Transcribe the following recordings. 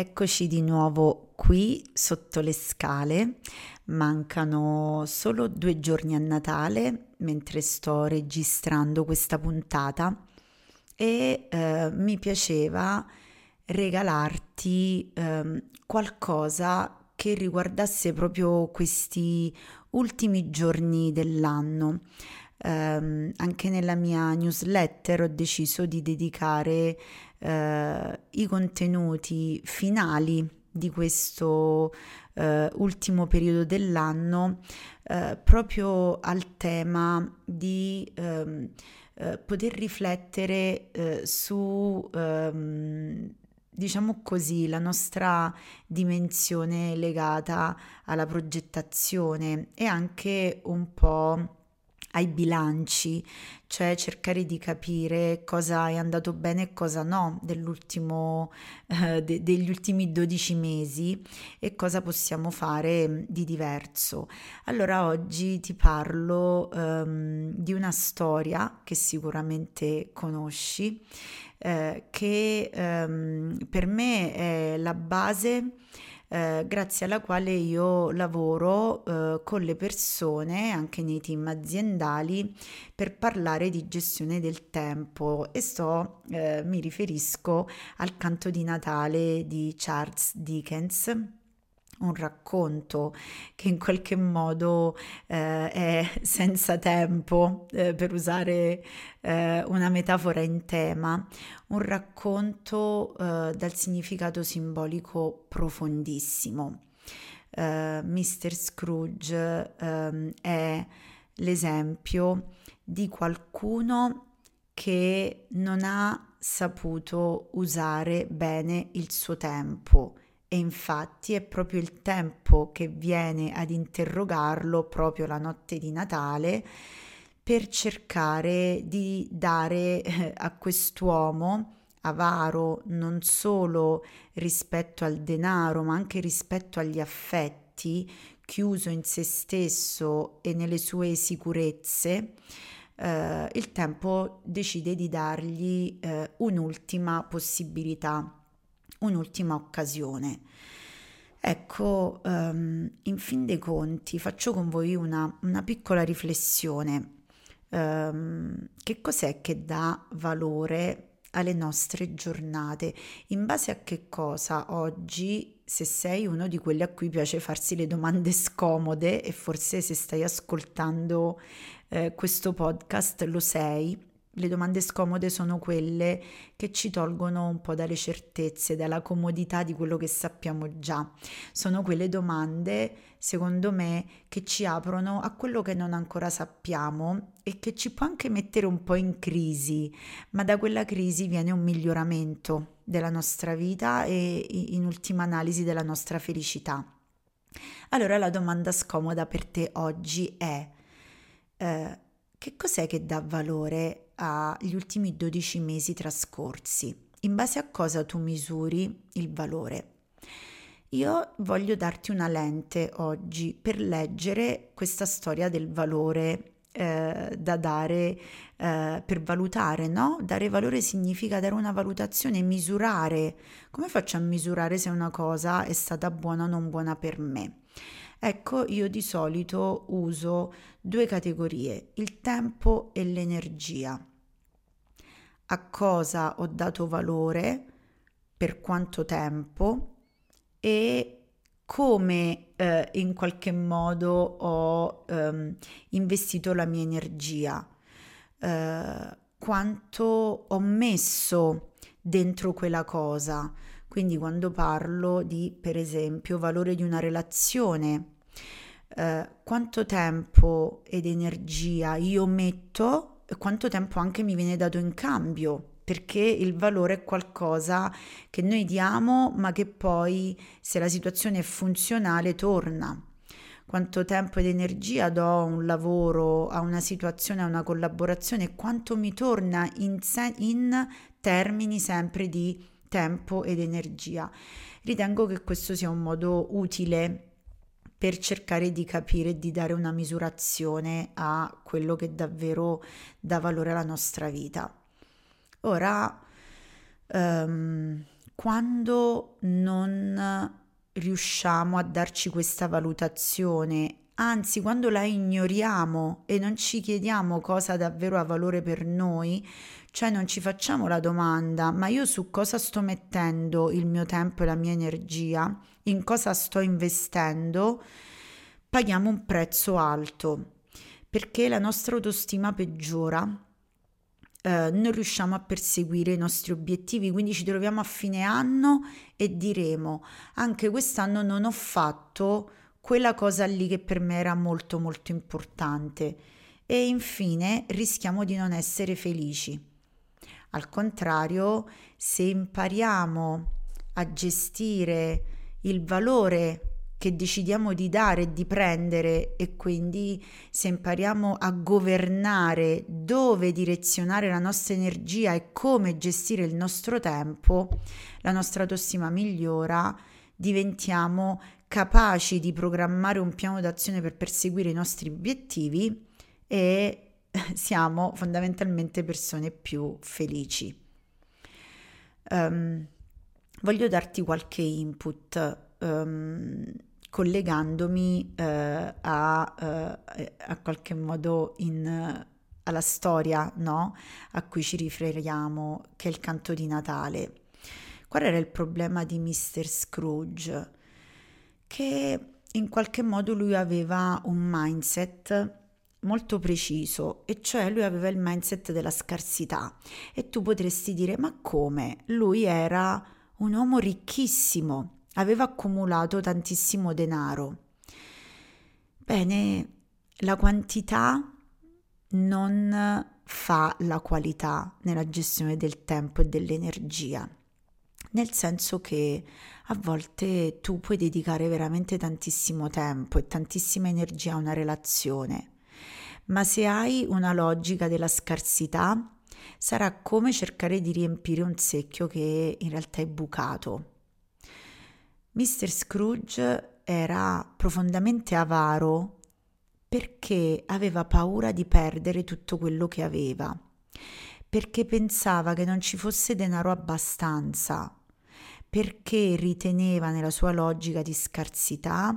Eccoci di nuovo qui sotto le scale. Mancano solo due giorni a Natale mentre sto registrando questa puntata e eh, mi piaceva regalarti eh, qualcosa che riguardasse proprio questi ultimi giorni dell'anno. Eh, anche nella mia newsletter ho deciso di dedicare eh, i contenuti finali di questo eh, ultimo periodo dell'anno eh, proprio al tema di ehm, eh, poter riflettere eh, su ehm, diciamo così, la nostra dimensione legata alla progettazione e anche un po' ai bilanci, cioè cercare di capire cosa è andato bene e cosa no eh, de- degli ultimi 12 mesi e cosa possiamo fare di diverso. Allora oggi ti parlo um, di una storia che sicuramente conosci, eh, che um, per me è la base eh, grazie alla quale io lavoro eh, con le persone anche nei team aziendali per parlare di gestione del tempo. E sto, eh, mi riferisco al canto di Natale di Charles Dickens un racconto che in qualche modo eh, è senza tempo, eh, per usare eh, una metafora in tema, un racconto eh, dal significato simbolico profondissimo. Eh, Mr. Scrooge um, è l'esempio di qualcuno che non ha saputo usare bene il suo tempo e infatti è proprio il tempo che viene ad interrogarlo proprio la notte di Natale per cercare di dare eh, a quest'uomo avaro non solo rispetto al denaro, ma anche rispetto agli affetti, chiuso in se stesso e nelle sue sicurezze, eh, il tempo decide di dargli eh, un'ultima possibilità un'ultima occasione. Ecco, um, in fin dei conti faccio con voi una, una piccola riflessione. Um, che cos'è che dà valore alle nostre giornate? In base a che cosa oggi, se sei uno di quelli a cui piace farsi le domande scomode e forse se stai ascoltando eh, questo podcast lo sei, le domande scomode sono quelle che ci tolgono un po' dalle certezze, dalla comodità di quello che sappiamo già. Sono quelle domande, secondo me, che ci aprono a quello che non ancora sappiamo e che ci può anche mettere un po' in crisi, ma da quella crisi viene un miglioramento della nostra vita e in ultima analisi della nostra felicità. Allora la domanda scomoda per te oggi è eh, che cos'è che dà valore agli ultimi 12 mesi trascorsi. In base a cosa tu misuri il valore? Io voglio darti una lente oggi per leggere questa storia del valore eh, da dare eh, per valutare, no? Dare valore significa dare una valutazione, misurare. Come faccio a misurare se una cosa è stata buona o non buona per me? Ecco, io di solito uso due categorie, il tempo e l'energia a cosa ho dato valore, per quanto tempo e come eh, in qualche modo ho ehm, investito la mia energia, eh, quanto ho messo dentro quella cosa. Quindi quando parlo di, per esempio, valore di una relazione, eh, quanto tempo ed energia io metto quanto tempo anche mi viene dato in cambio, perché il valore è qualcosa che noi diamo, ma che poi, se la situazione è funzionale, torna. Quanto tempo ed energia do a un lavoro, a una situazione, a una collaborazione, quanto mi torna in, se- in termini sempre di tempo ed energia. Ritengo che questo sia un modo utile per cercare di capire e di dare una misurazione a quello che davvero dà valore alla nostra vita. Ora, um, quando non riusciamo a darci questa valutazione, anzi quando la ignoriamo e non ci chiediamo cosa davvero ha valore per noi, cioè non ci facciamo la domanda, ma io su cosa sto mettendo il mio tempo e la mia energia, in cosa sto investendo, paghiamo un prezzo alto perché la nostra autostima peggiora. Eh, non riusciamo a perseguire i nostri obiettivi, quindi ci troviamo a fine anno e diremo anche quest'anno non ho fatto quella cosa lì che per me era molto molto importante e infine rischiamo di non essere felici. Al contrario, se impariamo a gestire il valore che decidiamo di dare e di prendere e quindi se impariamo a governare dove direzionare la nostra energia e come gestire il nostro tempo, la nostra autostima migliora, diventiamo capaci di programmare un piano d'azione per perseguire i nostri obiettivi e siamo fondamentalmente persone più felici. Um, voglio darti qualche input um, collegandomi uh, a, uh, a, qualche modo in, uh, alla storia no? a cui ci riferiamo, che è il canto di Natale. Qual era il problema di Mr. Scrooge? Che in qualche modo lui aveva un mindset molto preciso, e cioè lui aveva il mindset della scarsità. E tu potresti dire: ma come? Lui era un uomo ricchissimo, aveva accumulato tantissimo denaro. Bene, la quantità non fa la qualità nella gestione del tempo e dell'energia, nel senso che a volte tu puoi dedicare veramente tantissimo tempo e tantissima energia a una relazione, ma se hai una logica della scarsità, sarà come cercare di riempire un secchio che in realtà è bucato. Mr. Scrooge era profondamente avaro perché aveva paura di perdere tutto quello che aveva, perché pensava che non ci fosse denaro abbastanza, perché riteneva nella sua logica di scarsità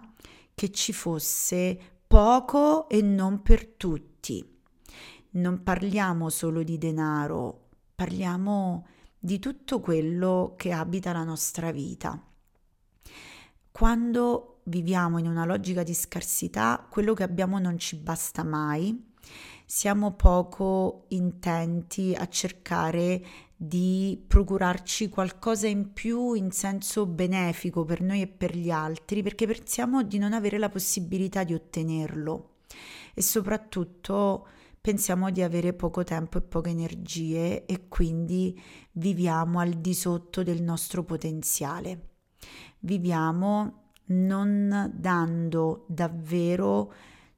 che ci fosse poco e non per tutti. Non parliamo solo di denaro, parliamo di tutto quello che abita la nostra vita. Quando viviamo in una logica di scarsità, quello che abbiamo non ci basta mai, siamo poco intenti a cercare di procurarci qualcosa in più in senso benefico per noi e per gli altri, perché pensiamo di non avere la possibilità di ottenerlo e soprattutto pensiamo di avere poco tempo e poche energie e quindi viviamo al di sotto del nostro potenziale. Viviamo non dando davvero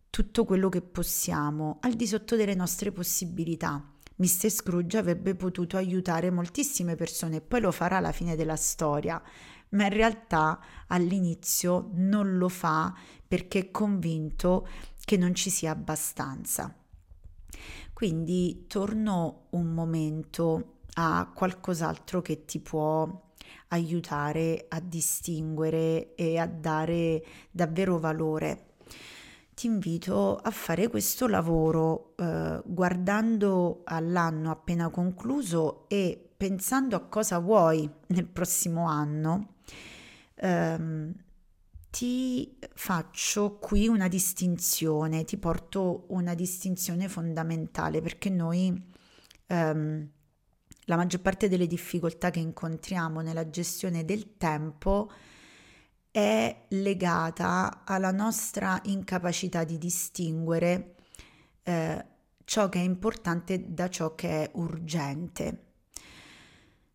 tutto quello che possiamo, al di sotto delle nostre possibilità Mr. Scrooge avrebbe potuto aiutare moltissime persone e poi lo farà alla fine della storia, ma in realtà all'inizio non lo fa perché è convinto che non ci sia abbastanza. Quindi torno un momento a qualcos'altro che ti può aiutare a distinguere e a dare davvero valore ti invito a fare questo lavoro eh, guardando all'anno appena concluso e pensando a cosa vuoi nel prossimo anno. Ehm, ti faccio qui una distinzione, ti porto una distinzione fondamentale perché noi ehm, la maggior parte delle difficoltà che incontriamo nella gestione del tempo è legata alla nostra incapacità di distinguere eh, ciò che è importante da ciò che è urgente.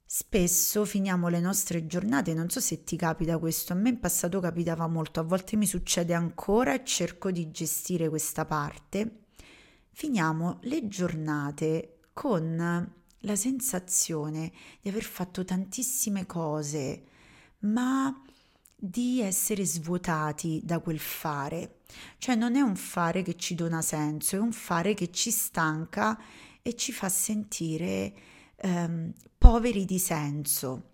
Spesso finiamo le nostre giornate, non so se ti capita questo, a me in passato capitava molto, a volte mi succede ancora e cerco di gestire questa parte. Finiamo le giornate con la sensazione di aver fatto tantissime cose, ma di essere svuotati da quel fare. Cioè non è un fare che ci dona senso, è un fare che ci stanca e ci fa sentire ehm, poveri di senso.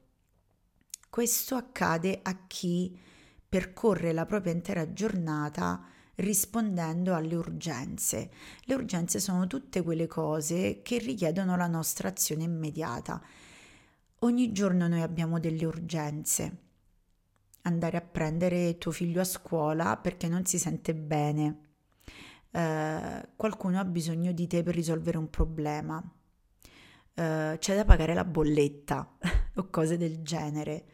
Questo accade a chi percorre la propria intera giornata rispondendo alle urgenze. Le urgenze sono tutte quelle cose che richiedono la nostra azione immediata. Ogni giorno noi abbiamo delle urgenze. Andare a prendere tuo figlio a scuola perché non si sente bene. Eh, qualcuno ha bisogno di te per risolvere un problema. Eh, c'è da pagare la bolletta o cose del genere.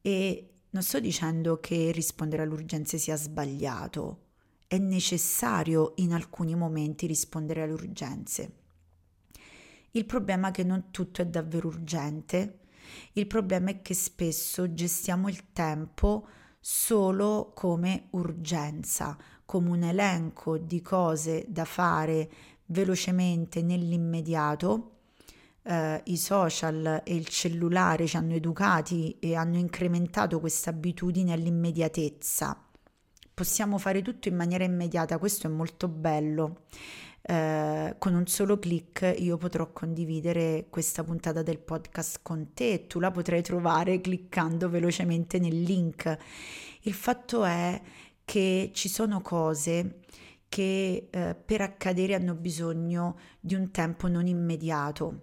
E non sto dicendo che rispondere alle urgenze sia sbagliato, è necessario in alcuni momenti rispondere alle urgenze. Il problema è che non tutto è davvero urgente, il problema è che spesso gestiamo il tempo solo come urgenza, come un elenco di cose da fare velocemente nell'immediato eh, i social e il cellulare ci hanno educati e hanno incrementato questa abitudine all'immediatezza. Possiamo fare tutto in maniera immediata, questo è molto bello. Eh, con un solo clic io potrò condividere questa puntata del podcast con te e tu la potrai trovare cliccando velocemente nel link. Il fatto è che ci sono cose che eh, per accadere hanno bisogno di un tempo non immediato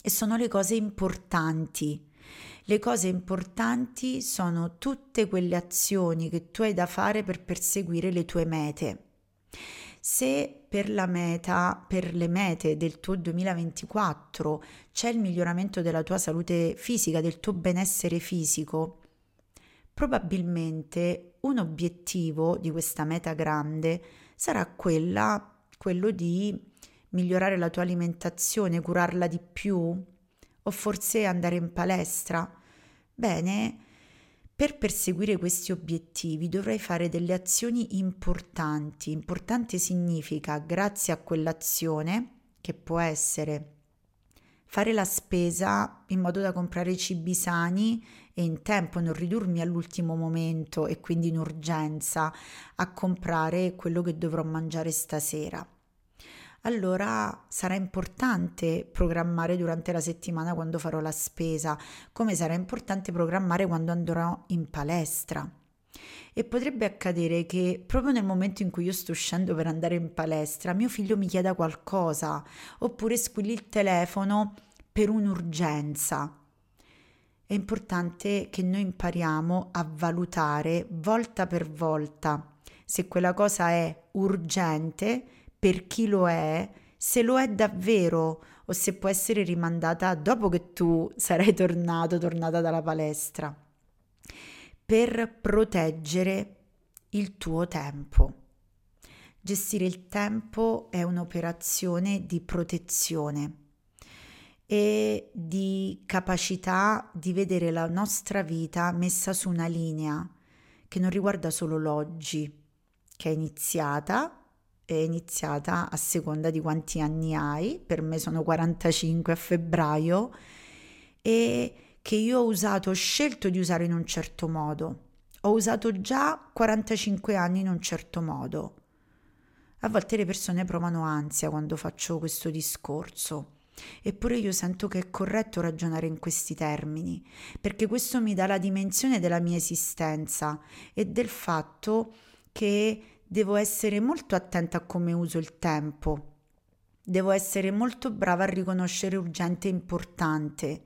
e sono le cose importanti. Le cose importanti sono tutte quelle azioni che tu hai da fare per perseguire le tue mete. Se per la meta, per le mete del tuo 2024 c'è il miglioramento della tua salute fisica, del tuo benessere fisico, probabilmente un obiettivo di questa meta grande sarà quella, quello di migliorare la tua alimentazione, curarla di più o forse andare in palestra? Bene, per perseguire questi obiettivi dovrai fare delle azioni importanti. Importante significa, grazie a quell'azione, che può essere fare la spesa in modo da comprare cibi sani e in tempo, non ridurmi all'ultimo momento e quindi in urgenza a comprare quello che dovrò mangiare stasera allora sarà importante programmare durante la settimana quando farò la spesa, come sarà importante programmare quando andrò in palestra. E potrebbe accadere che proprio nel momento in cui io sto uscendo per andare in palestra, mio figlio mi chieda qualcosa, oppure squilli il telefono per un'urgenza. È importante che noi impariamo a valutare volta per volta se quella cosa è urgente per chi lo è, se lo è davvero o se può essere rimandata dopo che tu sarai tornato, tornata dalla palestra, per proteggere il tuo tempo. Gestire il tempo è un'operazione di protezione e di capacità di vedere la nostra vita messa su una linea che non riguarda solo l'oggi, che è iniziata è iniziata a seconda di quanti anni hai, per me sono 45 a febbraio, e che io ho usato, ho scelto di usare in un certo modo. Ho usato già 45 anni in un certo modo. A volte le persone provano ansia quando faccio questo discorso. Eppure io sento che è corretto ragionare in questi termini, perché questo mi dà la dimensione della mia esistenza e del fatto che devo essere molto attenta a come uso il tempo. Devo essere molto brava a riconoscere urgente e importante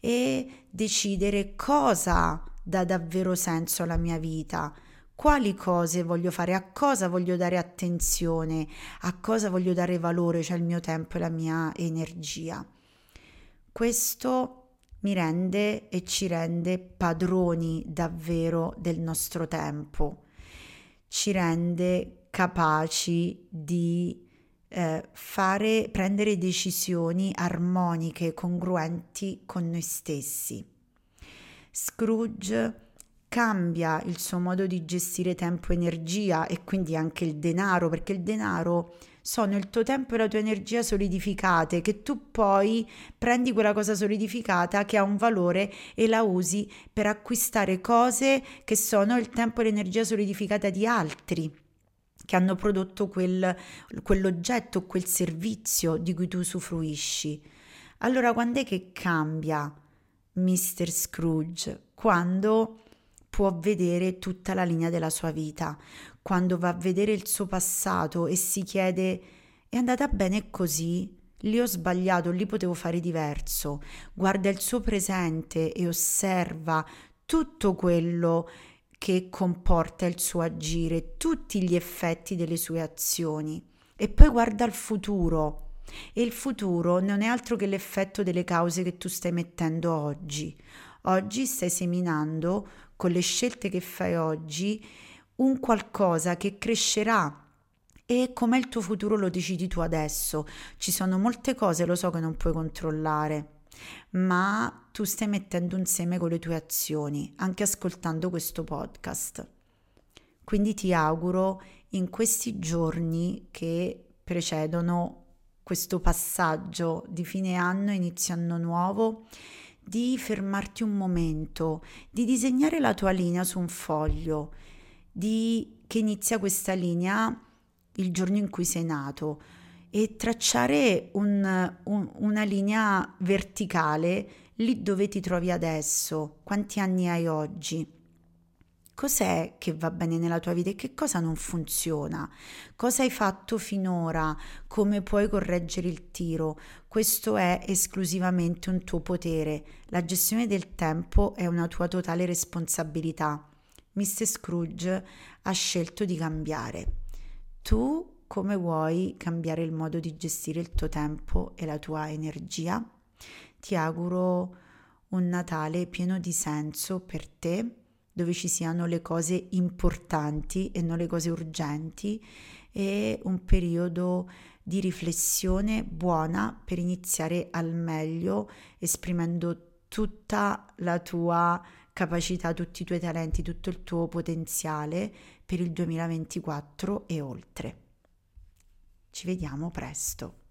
e decidere cosa dà davvero senso alla mia vita, quali cose voglio fare, a cosa voglio dare attenzione, a cosa voglio dare valore, cioè il mio tempo e la mia energia. Questo mi rende e ci rende padroni davvero del nostro tempo ci rende capaci di eh, fare, prendere decisioni armoniche, congruenti con noi stessi. Scrooge cambia il suo modo di gestire tempo e energia e quindi anche il denaro, perché il denaro sono il tuo tempo e la tua energia solidificate, che tu poi prendi quella cosa solidificata che ha un valore e la usi per acquistare cose che sono il tempo e l'energia solidificata di altri che hanno prodotto quel, quell'oggetto, quel servizio di cui tu usufruisci. Allora, quando è che cambia? Mr. Scrooge quando può vedere tutta la linea della sua vita, quando va a vedere il suo passato e si chiede è andata bene così? Lì ho sbagliato, lì potevo fare diverso. Guarda il suo presente e osserva tutto quello che comporta il suo agire, tutti gli effetti delle sue azioni. E poi guarda il futuro. E il futuro non è altro che l'effetto delle cause che tu stai mettendo oggi. Oggi stai seminando con le scelte che fai oggi un qualcosa che crescerà e com'è il tuo futuro lo decidi tu adesso. Ci sono molte cose, lo so che non puoi controllare, ma tu stai mettendo un seme con le tue azioni, anche ascoltando questo podcast. Quindi ti auguro in questi giorni che precedono questo passaggio di fine anno, inizio anno nuovo, di fermarti un momento, di disegnare la tua linea su un foglio, di che inizia questa linea il giorno in cui sei nato e tracciare un, un, una linea verticale lì dove ti trovi adesso, quanti anni hai oggi. Cos'è che va bene nella tua vita e che cosa non funziona? Cosa hai fatto finora? Come puoi correggere il tiro? Questo è esclusivamente un tuo potere. La gestione del tempo è una tua totale responsabilità. Mr. Scrooge ha scelto di cambiare. Tu come vuoi cambiare il modo di gestire il tuo tempo e la tua energia? Ti auguro un Natale pieno di senso per te, dove ci siano le cose importanti e non le cose urgenti e un periodo di riflessione buona per iniziare al meglio esprimendo tutta la tua capacità, tutti i tuoi talenti, tutto il tuo potenziale per il 2024 e oltre. Ci vediamo presto.